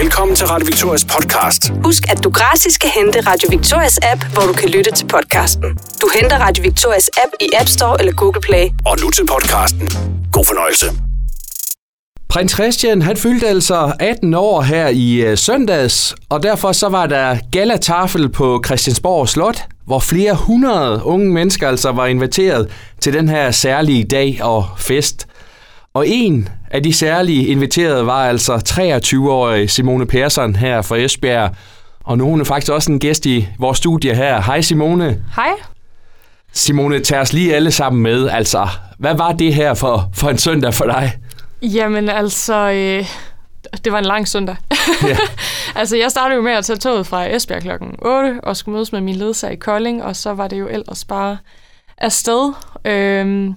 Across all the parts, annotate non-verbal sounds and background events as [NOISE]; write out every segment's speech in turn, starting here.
Velkommen til Radio Victorias podcast. Husk, at du gratis kan hente Radio Victorias app, hvor du kan lytte til podcasten. Du henter Radio Victorias app i App Store eller Google Play. Og nu til podcasten. God fornøjelse. Prins Christian, han fyldte altså 18 år her i øh, søndags, og derfor så var der galatafel på Christiansborg Slot, hvor flere hundrede unge mennesker altså var inviteret til den her særlige dag og fest. Og en af de særlige inviterede var altså 23-årige Simone Persson her fra Esbjerg, og nu er hun faktisk også en gæst i vores studie her. Hej Simone. Hej. Simone, tag os lige alle sammen med. Altså, hvad var det her for, for en søndag for dig? Jamen altså, øh, det var en lang søndag. Ja. [LAUGHS] altså, jeg startede jo med at tage toget fra Esbjerg klokken 8 og skulle mødes med min ledsager i Kolding, og så var det jo ellers bare afsted. Øhm,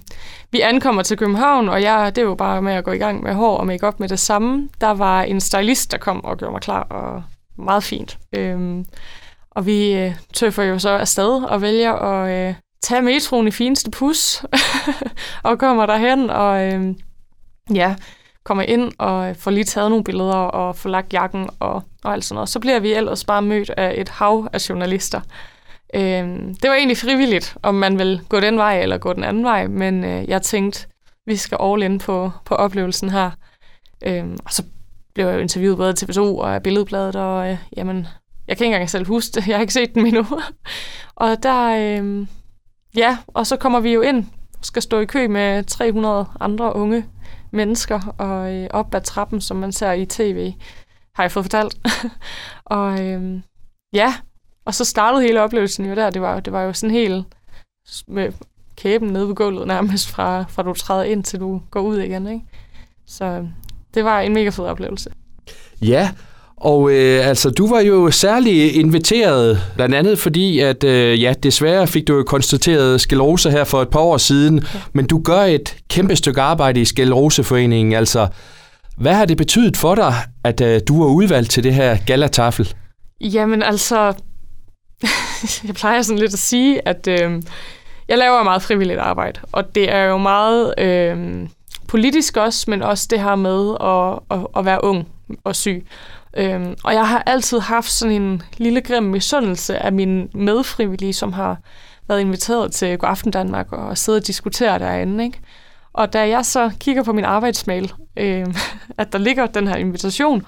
vi ankommer til København, og jeg, det var bare med at gå i gang med hår og makeup med det samme. Der var en stylist, der kom og gjorde mig klar, og meget fint. Øhm, og vi øh, tøffer jo så afsted og vælger at øh, tage metroen i fineste pus, [LAUGHS] og kommer derhen, og øh, ja, kommer ind og øh, får lige taget nogle billeder og får lagt jakken og, og alt sådan noget. Så bliver vi ellers bare mødt af et hav af journalister. Øh, det var egentlig frivilligt, om man vil gå den vej eller gå den anden vej, men øh, jeg tænkte, vi skal all in på, på oplevelsen her. Øh, og så blev jeg jo interviewet både til TV2 og af Billedbladet, og øh, jamen, jeg kan ikke engang selv huske det, jeg har ikke set den endnu. [LAUGHS] og der, øh, ja, og så kommer vi jo ind skal stå i kø med 300 andre unge mennesker og øh, op ad trappen, som man ser i tv, har jeg fået fortalt. [LAUGHS] og øh, ja, og så startede hele oplevelsen jo der. Det var, det var jo sådan helt med kæben nede ved gulvet nærmest fra, fra du træder ind til du går ud igen. Ikke? Så det var en mega fed oplevelse. Ja, og øh, altså, du var jo særlig inviteret, blandt andet fordi, at øh, ja, desværre fik du jo konstateret sklerose her for et par år siden, ja. men du gør et kæmpe stykke arbejde i Skleroseforeningen. Altså, hvad har det betydet for dig, at øh, du var udvalgt til det her galatafel? Jamen altså, [LAUGHS] jeg plejer sådan lidt at sige, at øh, jeg laver meget frivilligt arbejde, og det er jo meget øh, politisk også, men også det her med at, at, at være ung og syg. Øhm, og jeg har altid haft sådan en lille grim misundelse af mine medfrivillige, som har været inviteret til God Aften Danmark og sidde og diskutere derinde. Ikke? Og da jeg så kigger på min arbejdsmail, øh, [LAUGHS] at der ligger den her invitation,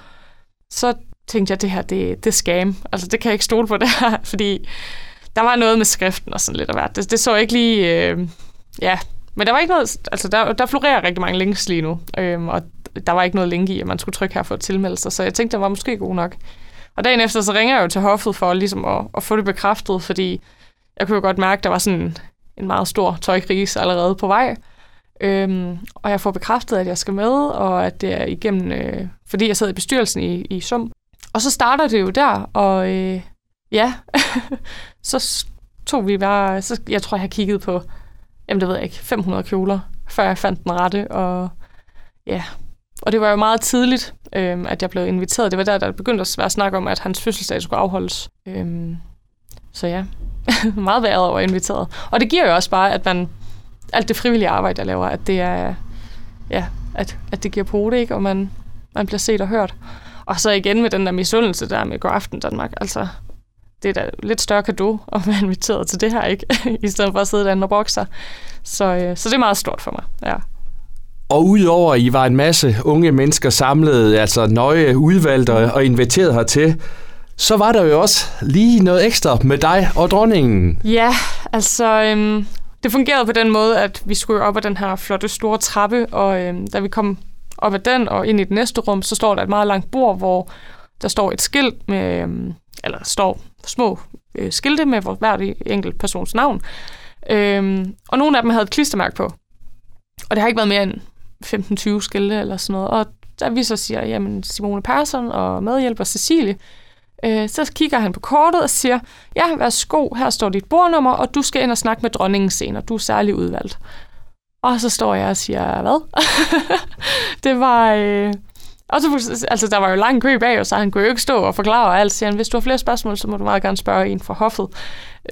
så tænkte jeg, det her, det, det er scam. Altså, det kan jeg ikke stole på det her, fordi der var noget med skriften og sådan lidt af hvert. Det, det så ikke lige... Øh, ja, men der var ikke noget... Altså, der, der florerer rigtig mange links lige nu, øh, og der var ikke noget link i, at man skulle trykke her for at tilmelde sig, så jeg tænkte, det var måske god nok. Og dagen efter, så ringer jeg jo til hoffet for ligesom at, at få det bekræftet, fordi jeg kunne jo godt mærke, at der var sådan en meget stor tøjkrise allerede på vej. Øhm, og jeg får bekræftet, at jeg skal med, og at det er igennem, øh, fordi jeg sad i bestyrelsen i, i SUM. Og så starter det jo der, og øh, ja, [LAUGHS] så tog vi bare, så jeg tror, jeg har kigget på, jamen det ved jeg ikke, 500 kjoler, før jeg fandt den rette, og ja, og det var jo meget tidligt, øh, at jeg blev inviteret. Det var der, der begyndte at være snak om, at hans fødselsdag skulle afholdes. Øh, så ja, [LAUGHS] meget været over inviteret. Og det giver jo også bare, at man, alt det frivillige arbejde, jeg laver, at det er, ja, at, at det giver på det, ikke? og man, man bliver set og hørt. Og så igen med den der misundelse der med God Aften Danmark, altså, det er da lidt større kado at være inviteret til det her, ikke? [LAUGHS] I stedet for at sidde derinde og bokser. Så, øh, så det er meget stort for mig, ja. Og udover at I var en masse unge mennesker samlet, altså nøje udvalgt og, og inviteret hertil, så var der jo også lige noget ekstra med dig og dronningen. Ja, altså øhm, det fungerede på den måde, at vi skulle op ad den her flotte store trappe, og øhm, da vi kom op ad den og ind i det næste rum, så står der et meget langt bord, hvor der står et skilt med, øhm, eller står små øh, skilte med hver enkelt persons navn. Øhm, og nogle af dem havde et klistermærke på. Og det har ikke været mere end 15-20 skilte eller sådan noget. Og da vi så siger, jamen Simone Persson og medhjælper Cecilie, øh, så kigger han på kortet og siger, ja, værsgo, her står dit bordnummer, og du skal ind og snakke med dronningen senere. Du er særlig udvalgt. Og så står jeg og siger, hvad? [LAUGHS] det var... Øh, og så, altså, der var jo lang kø bag, så han kunne jo ikke stå og forklare alt. Så han, hvis du har flere spørgsmål, så må du meget gerne spørge en fra hoffet.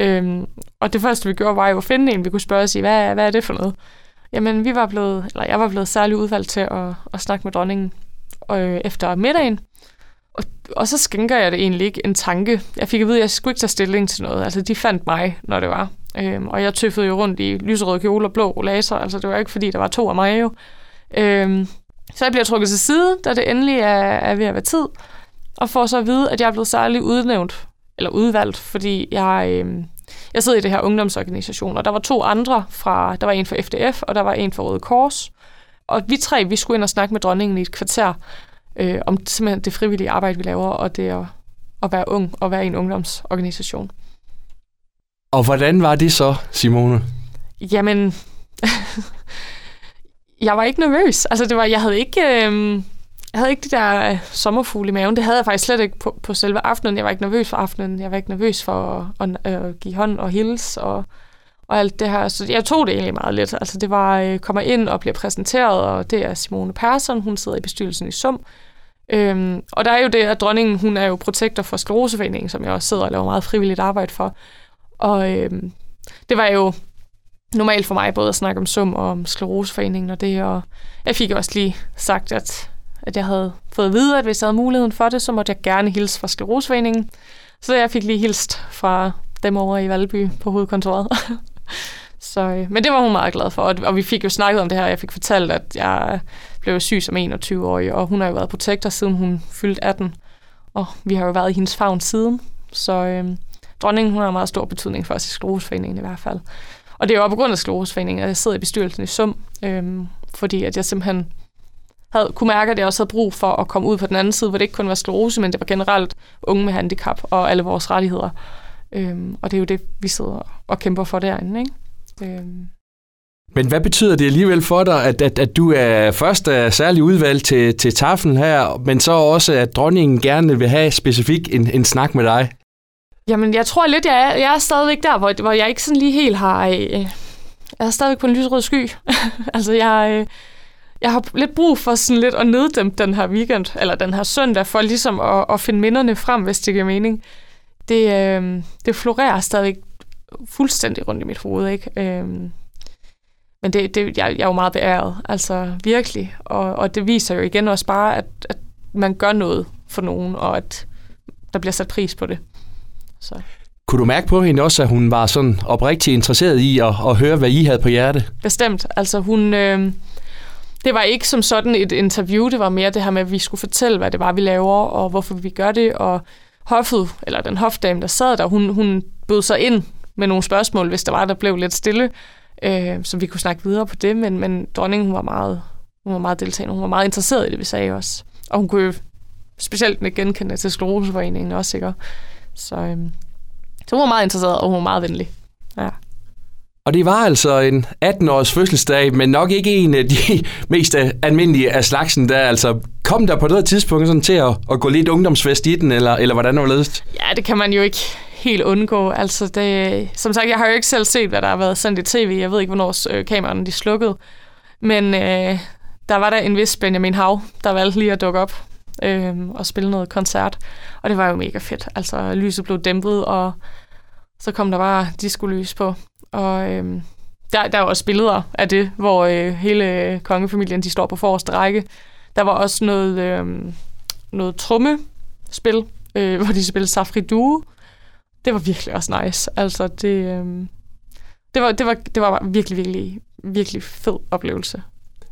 Øhm, og det første, vi gjorde, var jo at finde en, vi kunne spørge og sige, hvad, hvad er det for noget? Jamen, vi var blevet, eller jeg var blevet særligt udvalgt til at, at snakke med dronningen øh, efter middagen. Og og så skænker jeg det egentlig ikke en tanke. Jeg fik at vide, at jeg skulle ikke tage stilling til noget. Altså, de fandt mig, når det var. Øhm, og jeg tøffede jo rundt i lyserøde kjole og blå laser. Altså, det var ikke, fordi der var to af mig jo. Øhm, så jeg bliver trukket til side, da det endelig er, er ved at være tid. Og får så at vide, at jeg er blevet særligt udnævnt, eller udvalgt, fordi jeg, øhm, jeg sidder i det her ungdomsorganisation, og der var to andre fra, der var en fra FDF, og der var en fra Røde Kors. Og vi tre, vi skulle ind og snakke med dronningen i et kvarter, øh, om simpelthen det frivillige arbejde, vi laver, og det at, at være ung og være i en ungdomsorganisation. Og hvordan var det så, Simone? Jamen, [LAUGHS] jeg var ikke nervøs. Altså, det var, jeg havde ikke... Øh, jeg havde ikke de der øh, sommerfugle i maven. Det havde jeg faktisk slet ikke på, på selve aftenen. Jeg var ikke nervøs for aftenen. Jeg var ikke nervøs for at, at, at give hånd og hils og, og alt det her. Så jeg tog det egentlig meget lidt. Altså det var, øh, kommer ind og bliver præsenteret, og det er Simone Persson. Hun sidder i bestyrelsen i SUM. Øhm, og der er jo det, at dronningen, hun er jo protektor for Skleroseforeningen, som jeg også sidder og laver meget frivilligt arbejde for. Og øhm, det var jo normalt for mig både at snakke om SUM og om Skleroseforeningen og det, og jeg fik også lige sagt, at, at jeg havde fået at vide, at hvis jeg havde muligheden for det, så måtte jeg gerne hilse fra Skleroseforeningen. Så jeg fik lige hilst fra dem over i Valby på hovedkontoret. [LAUGHS] så, øh, men det var hun meget glad for, og, og vi fik jo snakket om det her. Jeg fik fortalt, at jeg blev syg som 21-årig, og hun har jo været protektor, siden hun fyldte 18. Og vi har jo været i hendes favn siden. Så øh, dronningen hun har meget stor betydning for os i Skleroseforeningen i hvert fald. Og det er jo på grund af Skleroseforeningen, at jeg sidder i bestyrelsen i SUM, øhm, fordi at jeg simpelthen havde, kunne mærke, at jeg også havde brug for at komme ud på den anden side, hvor det ikke kun var sklerose, men det var generelt unge med handicap og alle vores rettigheder. Øhm, og det er jo det, vi sidder og kæmper for derinde. Ikke? Øhm. Men hvad betyder det alligevel for dig, at, at, at du er først er særlig udvalgt til, til taffen her, men så også, at dronningen gerne vil have specifikt en, en snak med dig? Jamen, jeg tror lidt, jeg er, jeg er stadigvæk der, hvor, hvor jeg ikke sådan lige helt har... Øh, jeg er stadigvæk på en lysrød sky. [LAUGHS] altså, jeg, øh, jeg har lidt brug for sådan lidt at neddæmpe den her weekend, eller den her søndag, for ligesom at, at finde minderne frem, hvis det giver mening. Det, øh, det florerer stadigvæk fuldstændig rundt i mit hoved, ikke? Øh, men det, det, jeg, jeg er jo meget beæret, altså virkelig. Og, og det viser jo igen også bare, at, at man gør noget for nogen, og at der bliver sat pris på det. Så. Kunne du mærke på hende også, at hun var sådan oprigtigt interesseret i at, at høre, hvad I havde på hjerte? Bestemt. Altså hun... Øh, det var ikke som sådan et interview, det var mere det her med, at vi skulle fortælle, hvad det var, vi laver, og hvorfor vi gør det, og hoffet, eller den hofdame, der sad der, hun, hun bød sig ind med nogle spørgsmål, hvis der var, der blev lidt stille, øh, så vi kunne snakke videre på det, men, men dronningen hun var meget, hun var meget deltagende, hun var meget interesseret i det, vi sagde også. Og hun kunne jo specielt med genkende til Skleroseforeningen også, ikke? Så, øh, så hun var meget interesseret, og hun var meget venlig. Ja. Og det var altså en 18-års fødselsdag, men nok ikke en af de [LAUGHS] mest almindelige af slagsen der. Altså, kom der på det tidspunkt sådan til at, at gå lidt ungdomsfest i den, eller, eller hvordan var det? Ja, det kan man jo ikke helt undgå. Altså, det, som sagt, jeg har jo ikke selv set, hvad der har været sendt i tv. Jeg ved ikke, hvornår øh, kameraerne de slukkede. Men øh, der var der en vis Benjamin Hav, der valgte lige at dukke op øh, og spille noget koncert. Og det var jo mega fedt. Altså, lyset blev dæmpet, og så kom der bare disco-lys på. Og øh, der, der er også billeder af det, hvor øh, hele øh, kongefamilien de står på forreste række. Der var også noget, øhm, øh, noget trummespil, øh, hvor de spillede Safri Duo. Det var virkelig også nice. Altså, det, øh, det, var, det, var, det var virkelig, virkelig, virkelig fed oplevelse.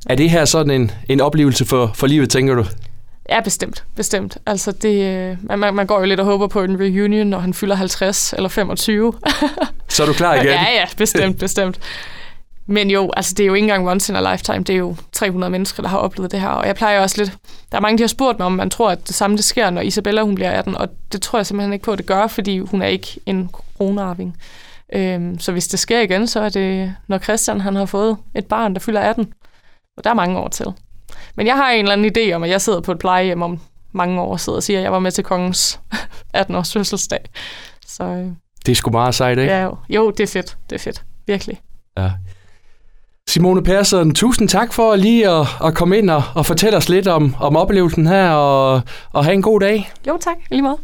Er det her sådan en, en oplevelse for, for livet, tænker du? Ja, bestemt. Bestemt. Altså, det, øh, man, man går jo lidt og håber på en reunion, når han fylder 50 eller 25. Så er du klar igen? [LAUGHS] ja, ja, bestemt, bestemt. Men jo, altså det er jo ikke engang once in a lifetime. Det er jo 300 mennesker, der har oplevet det her. Og jeg plejer også lidt... Der er mange, der har spurgt mig, om man tror, at det samme det sker, når Isabella hun bliver 18. Og det tror jeg simpelthen ikke på, at det gør, fordi hun er ikke en kronarving. Øhm, så hvis det sker igen, så er det, når Christian han har fået et barn, der fylder 18. Og der er mange år til. Men jeg har en eller anden idé om, at jeg sidder på et plejehjem om mange år sidder og siger, at jeg var med til kongens [LAUGHS] 18-års fødselsdag. Så, øh, det er sgu meget sejt, ikke? Ja, jo. jo, det er fedt. Det er fedt. Virkelig. Ja. Simone Persson, tusind tak for lige at, at komme ind og, og fortælle os lidt om, om oplevelsen her, og, og have en god dag. Jo, tak. lige meget.